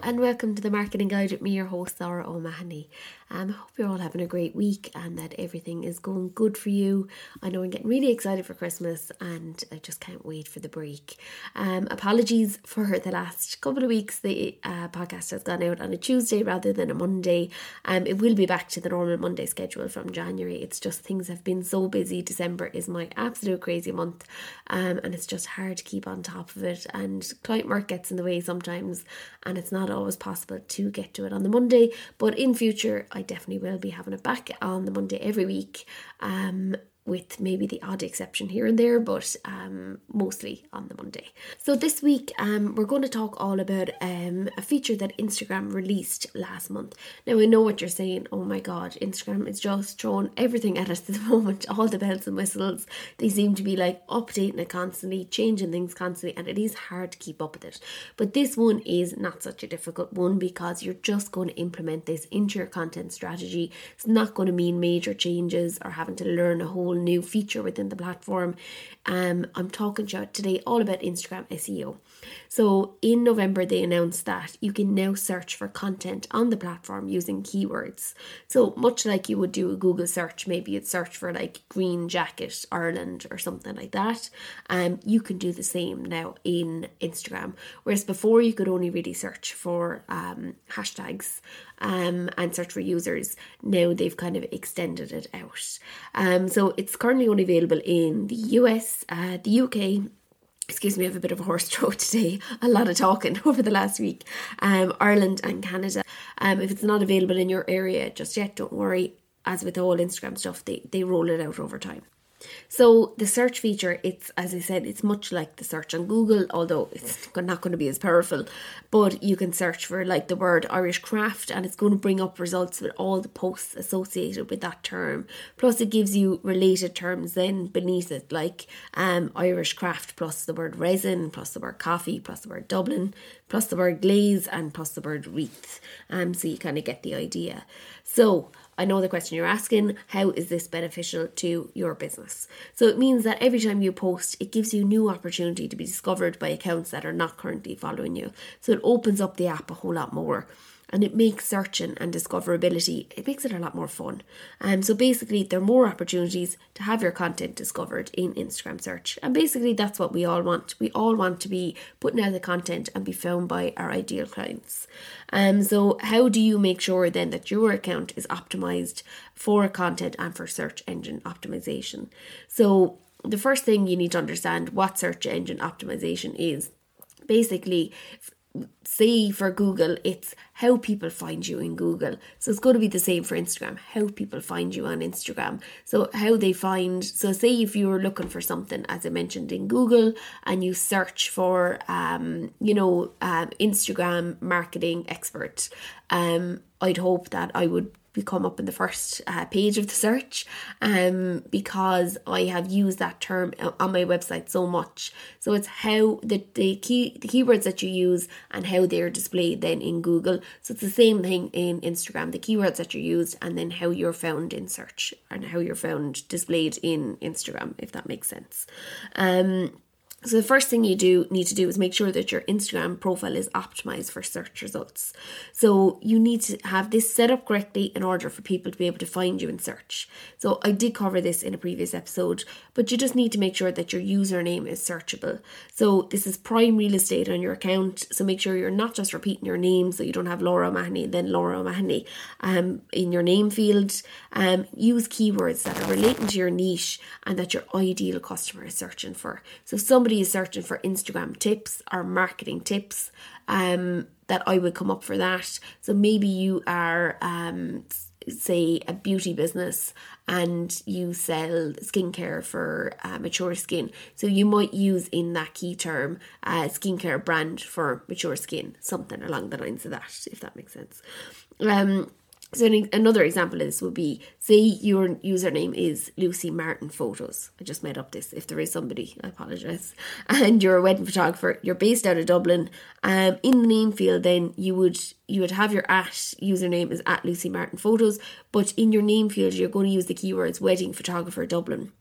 and welcome to the Marketing Guide with me, your host, Laura O'Mahony. Um, I hope you're all having a great week and that everything is going good for you. I know I'm getting really excited for Christmas and I just can't wait for the break. Um, apologies for the last couple of weeks. The uh, podcast has gone out on a Tuesday rather than a Monday. Um, it will be back to the normal Monday schedule from January. It's just things have been so busy. December is my absolute crazy month um, and it's just hard to keep on top of it. And client work gets in the way sometimes and it's not always possible to get to it on the Monday. But in future, I definitely will be having it back on the Monday every week. Um, with maybe the odd exception here and there, but um, mostly on the Monday. So this week, um, we're going to talk all about um, a feature that Instagram released last month. Now I know what you're saying. Oh my God, Instagram is just throwing everything at us at the moment. All the bells and whistles. They seem to be like updating it constantly, changing things constantly, and it is hard to keep up with it. But this one is not such a difficult one because you're just going to implement this into your content strategy. It's not going to mean major changes or having to learn a whole whole new feature within the platform. Um, I'm talking to you today all about Instagram SEO. So in November, they announced that you can now search for content on the platform using keywords. So much like you would do a Google search, maybe you'd search for like green jacket Ireland or something like that. Um, you can do the same now in Instagram. Whereas before you could only really search for um, hashtags um, and search for users. Now they've kind of extended it out. Um, so it's currently only available in the US, uh, the UK, excuse me, I have a bit of a hoarse throat today. A lot of talking over the last week. Um, Ireland and Canada. Um, if it's not available in your area just yet, don't worry. As with all Instagram stuff, they, they roll it out over time. So the search feature, it's as I said, it's much like the search on Google, although it's not going to be as powerful. But you can search for like the word Irish craft, and it's going to bring up results with all the posts associated with that term. Plus, it gives you related terms then beneath it, like um, Irish craft plus the word resin, plus the word coffee, plus the word Dublin, plus the word glaze, and plus the word wreath. Um, so you kind of get the idea. So I know the question you're asking how is this beneficial to your business? So it means that every time you post, it gives you new opportunity to be discovered by accounts that are not currently following you. So it opens up the app a whole lot more and it makes searching and discoverability it makes it a lot more fun. Um, so basically there are more opportunities to have your content discovered in instagram search. And basically that's what we all want. We all want to be putting out the content and be found by our ideal clients. Um, so how do you make sure then that your account is optimized for content and for search engine optimization? So the first thing you need to understand what search engine optimization is. Basically say for Google, it's how people find you in Google. So it's going to be the same for Instagram, how people find you on Instagram. So how they find, so say if you were looking for something, as I mentioned in Google, and you search for, um, you know, um, Instagram marketing expert, um, I'd hope that I would come up in the first uh, page of the search um, because I have used that term on my website so much. So it's how the, the key the keywords that you use and how they're displayed then in Google. So it's the same thing in Instagram, the keywords that you used and then how you're found in search and how you're found displayed in Instagram, if that makes sense. Um, so the first thing you do need to do is make sure that your Instagram profile is optimized for search results. So you need to have this set up correctly in order for people to be able to find you in search. So I did cover this in a previous episode, but you just need to make sure that your username is searchable. So this is prime real estate on your account. So make sure you're not just repeating your name so you don't have Laura O'Mahony then Laura O'Mahony um, in your name field. Um, use keywords that are relating to your niche and that your ideal customer is searching for. So somebody somebody is searching for Instagram tips or marketing tips, um, that I would come up for that. So maybe you are um say a beauty business and you sell skincare for uh, mature skin so you might use in that key term uh, skincare brand for mature skin something along the lines of that if that makes sense um so another example of this would be say your username is Lucy Martin Photos. I just made up this. If there is somebody, I apologise. And you're a wedding photographer. You're based out of Dublin. Um, in the name field, then you would you would have your at username is at Lucy Martin Photos, but in your name field, you're going to use the keywords wedding photographer Dublin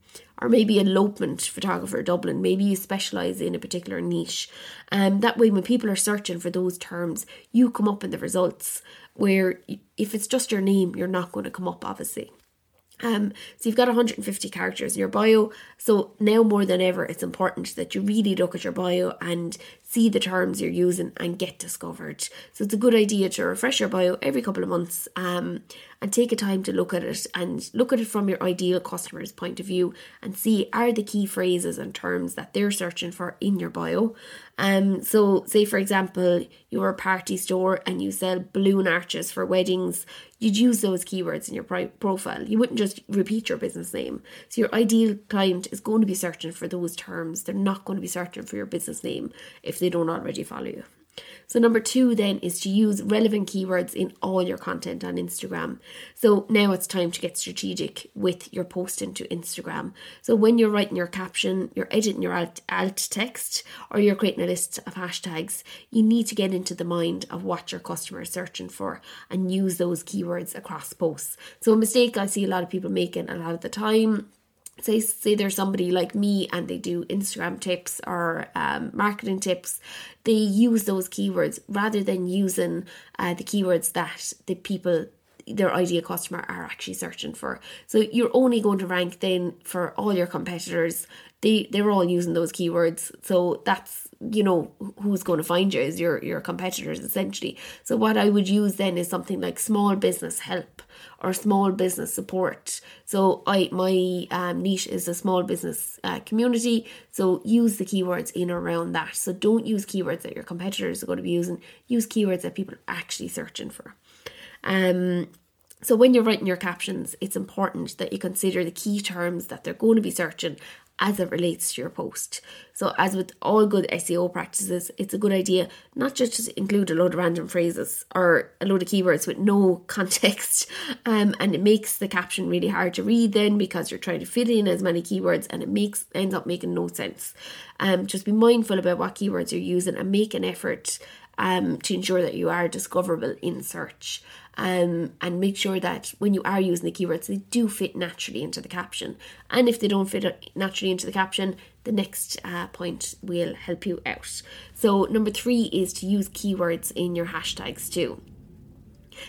or maybe elopement photographer Dublin. Maybe you specialise in a particular niche. And um, that way, when people are searching for those terms, you come up in the results where if it's just your name, you're not going to come up, obviously. Um, so you've got 150 characters in your bio. So now more than ever, it's important that you really look at your bio and see the terms you're using and get discovered. So it's a good idea to refresh your bio every couple of months um, and take a time to look at it and look at it from your ideal customer's point of view and see are the key phrases and terms that they're searching for in your bio. Um, so say for example, you're a party store and you sell balloon arches for weddings, you'd use those keywords in your profile. You wouldn't just repeat your business name. So your ideal client is going to be searching for those terms. They're not going to be searching for your business name if they don't already follow you. So, number two then is to use relevant keywords in all your content on Instagram. So, now it's time to get strategic with your post into Instagram. So, when you're writing your caption, you're editing your alt, alt text, or you're creating a list of hashtags, you need to get into the mind of what your customer is searching for and use those keywords across posts. So, a mistake I see a lot of people making a lot of the time say say there's somebody like me and they do Instagram tips or um, marketing tips, they use those keywords rather than using uh, the keywords that the people their ideal customer are actually searching for. So you're only going to rank then for all your competitors. They they're all using those keywords. So that's you know who's going to find you is your your competitors essentially. So what I would use then is something like small business help or small business support. So I my um, niche is a small business uh, community. So use the keywords in around that. So don't use keywords that your competitors are going to be using. Use keywords that people are actually searching for. Um, so when you're writing your captions, it's important that you consider the key terms that they're going to be searching as it relates to your post. So, as with all good SEO practices, it's a good idea not just to include a load of random phrases or a load of keywords with no context, um, and it makes the caption really hard to read then because you're trying to fit in as many keywords and it makes ends up making no sense. Um, just be mindful about what keywords you're using and make an effort um, to ensure that you are discoverable in search um, and make sure that when you are using the keywords, they do fit naturally into the caption. And if they don't fit naturally into the caption, the next uh, point will help you out. So, number three is to use keywords in your hashtags too.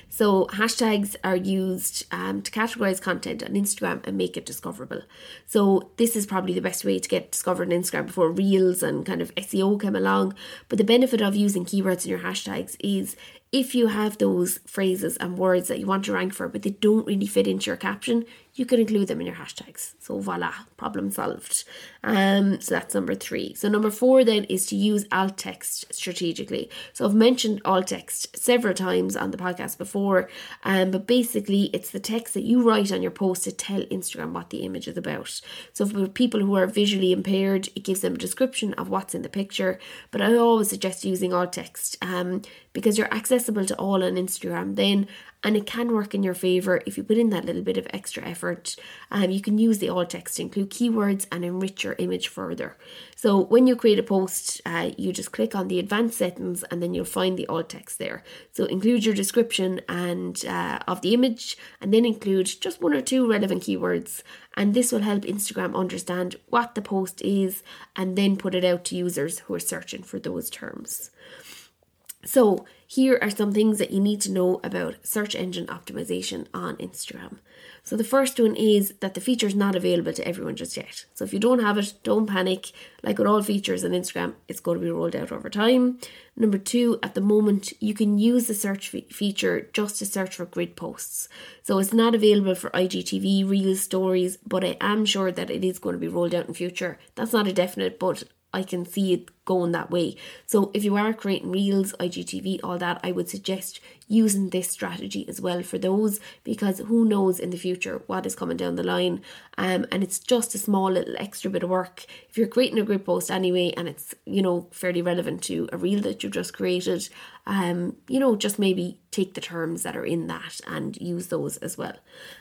So, hashtags are used um, to categorize content on Instagram and make it discoverable. So, this is probably the best way to get discovered on Instagram before Reels and kind of SEO came along. But the benefit of using keywords in your hashtags is if you have those phrases and words that you want to rank for, but they don't really fit into your caption, you can include them in your hashtags. So voila, problem solved. Um, so that's number three. So number four then is to use alt text strategically. So I've mentioned alt text several times on the podcast before, um, but basically it's the text that you write on your post to tell Instagram what the image is about. So for people who are visually impaired, it gives them a description of what's in the picture. But I always suggest using alt text um, because you're accessible to all on Instagram then and it can work in your favor if you put in that little bit of extra effort. Um, you can use the alt text to include keywords and enrich your image further. So when you create a post, uh, you just click on the advanced settings and then you'll find the alt text there. So include your description and uh, of the image, and then include just one or two relevant keywords. And this will help Instagram understand what the post is, and then put it out to users who are searching for those terms. So, here are some things that you need to know about search engine optimization on Instagram. So, the first one is that the feature is not available to everyone just yet. So, if you don't have it, don't panic. Like with all features on Instagram, it's going to be rolled out over time. Number two, at the moment, you can use the search feature just to search for grid posts. So, it's not available for IGTV, Reels, Stories, but I am sure that it is going to be rolled out in future. That's not a definite, but I can see it going that way. So if you are creating reels, IGTV, all that, I would suggest using this strategy as well for those because who knows in the future what is coming down the line. Um, and it's just a small little extra bit of work. If you're creating a group post anyway and it's, you know, fairly relevant to a reel that you've just created, um, you know, just maybe take the terms that are in that and use those as well.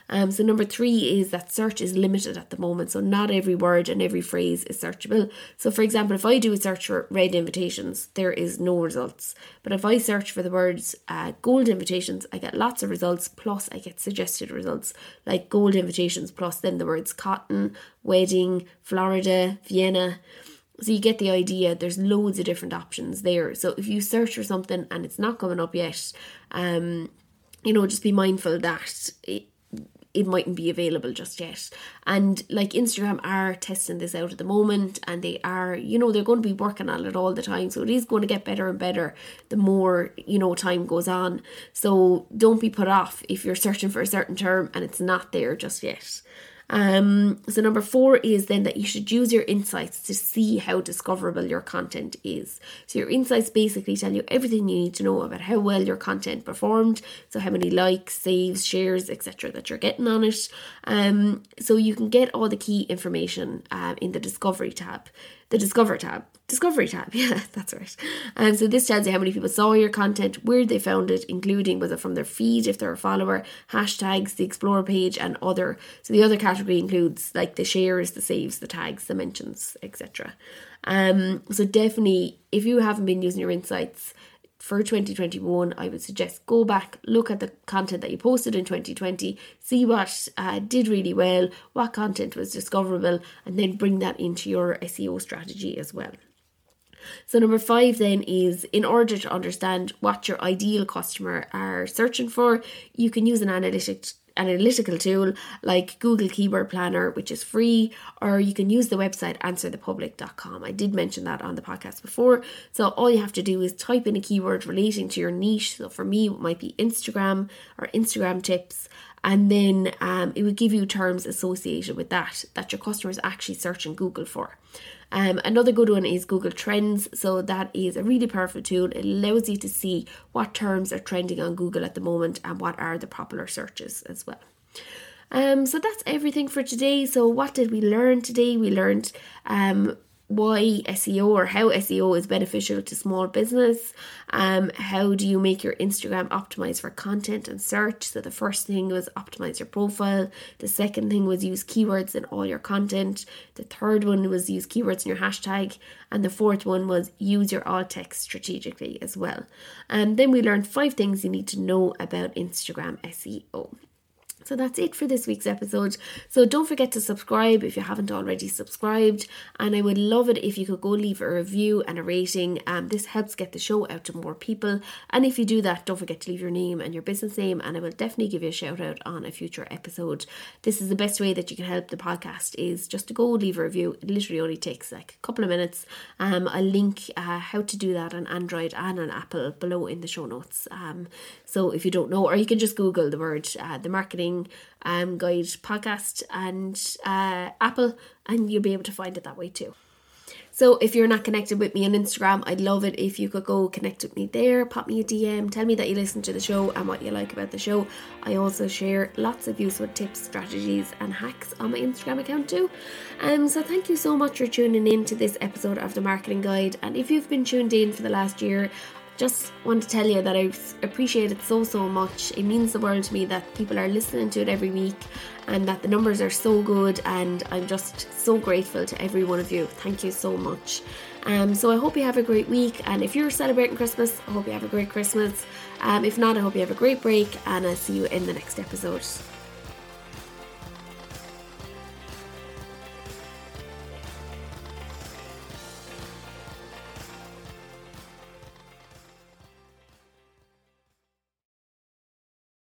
Um, so number three is that search is limited at the moment. So not every word and every phrase is searchable. So for example, if I do a search for red invitations, there is no results. But if I search for the words uh, gold invitations, I get lots of results. Plus, I get suggested results like gold invitations plus then the words cotton, wedding, Florida, Vienna. So you get the idea. There's loads of different options there. So if you search for something and it's not coming up yet, um, you know, just be mindful that it mightn't be available just yet. And like Instagram are testing this out at the moment and they are, you know, they're going to be working on it all the time. So it is going to get better and better the more, you know, time goes on. So don't be put off if you're searching for a certain term and it's not there just yet. Um, so number four is then that you should use your insights to see how discoverable your content is. So your insights basically tell you everything you need to know about how well your content performed. So how many likes, saves, shares, etc. that you're getting on it. Um, so you can get all the key information uh, in the discovery tab the Discover tab. Discovery tab, yeah, that's right. And so this tells you how many people saw your content, where they found it, including was it from their feed if they're a follower, hashtags, the explore page, and other. So the other category includes like the shares, the saves, the tags, the mentions, etc. Um, so definitely, if you haven't been using your insights, for 2021, I would suggest go back, look at the content that you posted in 2020, see what uh, did really well, what content was discoverable, and then bring that into your SEO strategy as well. So, number five then is in order to understand what your ideal customer are searching for, you can use an analytic analytical tool like Google Keyword Planner, which is free, or you can use the website answerthepublic.com. I did mention that on the podcast before. So all you have to do is type in a keyword relating to your niche. So for me, it might be Instagram or Instagram tips. And then um, it would give you terms associated with that that your customer is actually searching Google for. Um, another good one is Google Trends. So that is a really powerful tool. It allows you to see what terms are trending on Google at the moment and what are the popular searches as well. Um, so that's everything for today. So what did we learn today? We learned um, why SEO or how SEO is beneficial to small business. Um, how do you make your Instagram optimize for content and search? So the first thing was optimize your profile. The second thing was use keywords in all your content. The third one was use keywords in your hashtag. And the fourth one was use your alt text strategically as well. And then we learned five things you need to know about Instagram SEO. So that's it for this week's episode. So don't forget to subscribe if you haven't already subscribed. And I would love it if you could go leave a review and a rating. Um, this helps get the show out to more people. And if you do that, don't forget to leave your name and your business name, and I will definitely give you a shout out on a future episode. This is the best way that you can help the podcast is just to go leave a review. It literally only takes like a couple of minutes. Um, I'll link uh, how to do that on Android and on Apple below in the show notes. Um, so if you don't know, or you can just Google the word uh, the marketing um, Guide podcast and uh, Apple, and you'll be able to find it that way too. So if you're not connected with me on Instagram, I'd love it if you could go connect with me there, pop me a DM, tell me that you listen to the show and what you like about the show. I also share lots of useful tips, strategies, and hacks on my Instagram account too. Um, so thank you so much for tuning in to this episode of the Marketing Guide. And if you've been tuned in for the last year, just want to tell you that I appreciate it so so much. It means the world to me that people are listening to it every week and that the numbers are so good and I'm just so grateful to every one of you. Thank you so much. Um, so I hope you have a great week and if you're celebrating Christmas, I hope you have a great Christmas. Um, if not, I hope you have a great break and I'll see you in the next episode.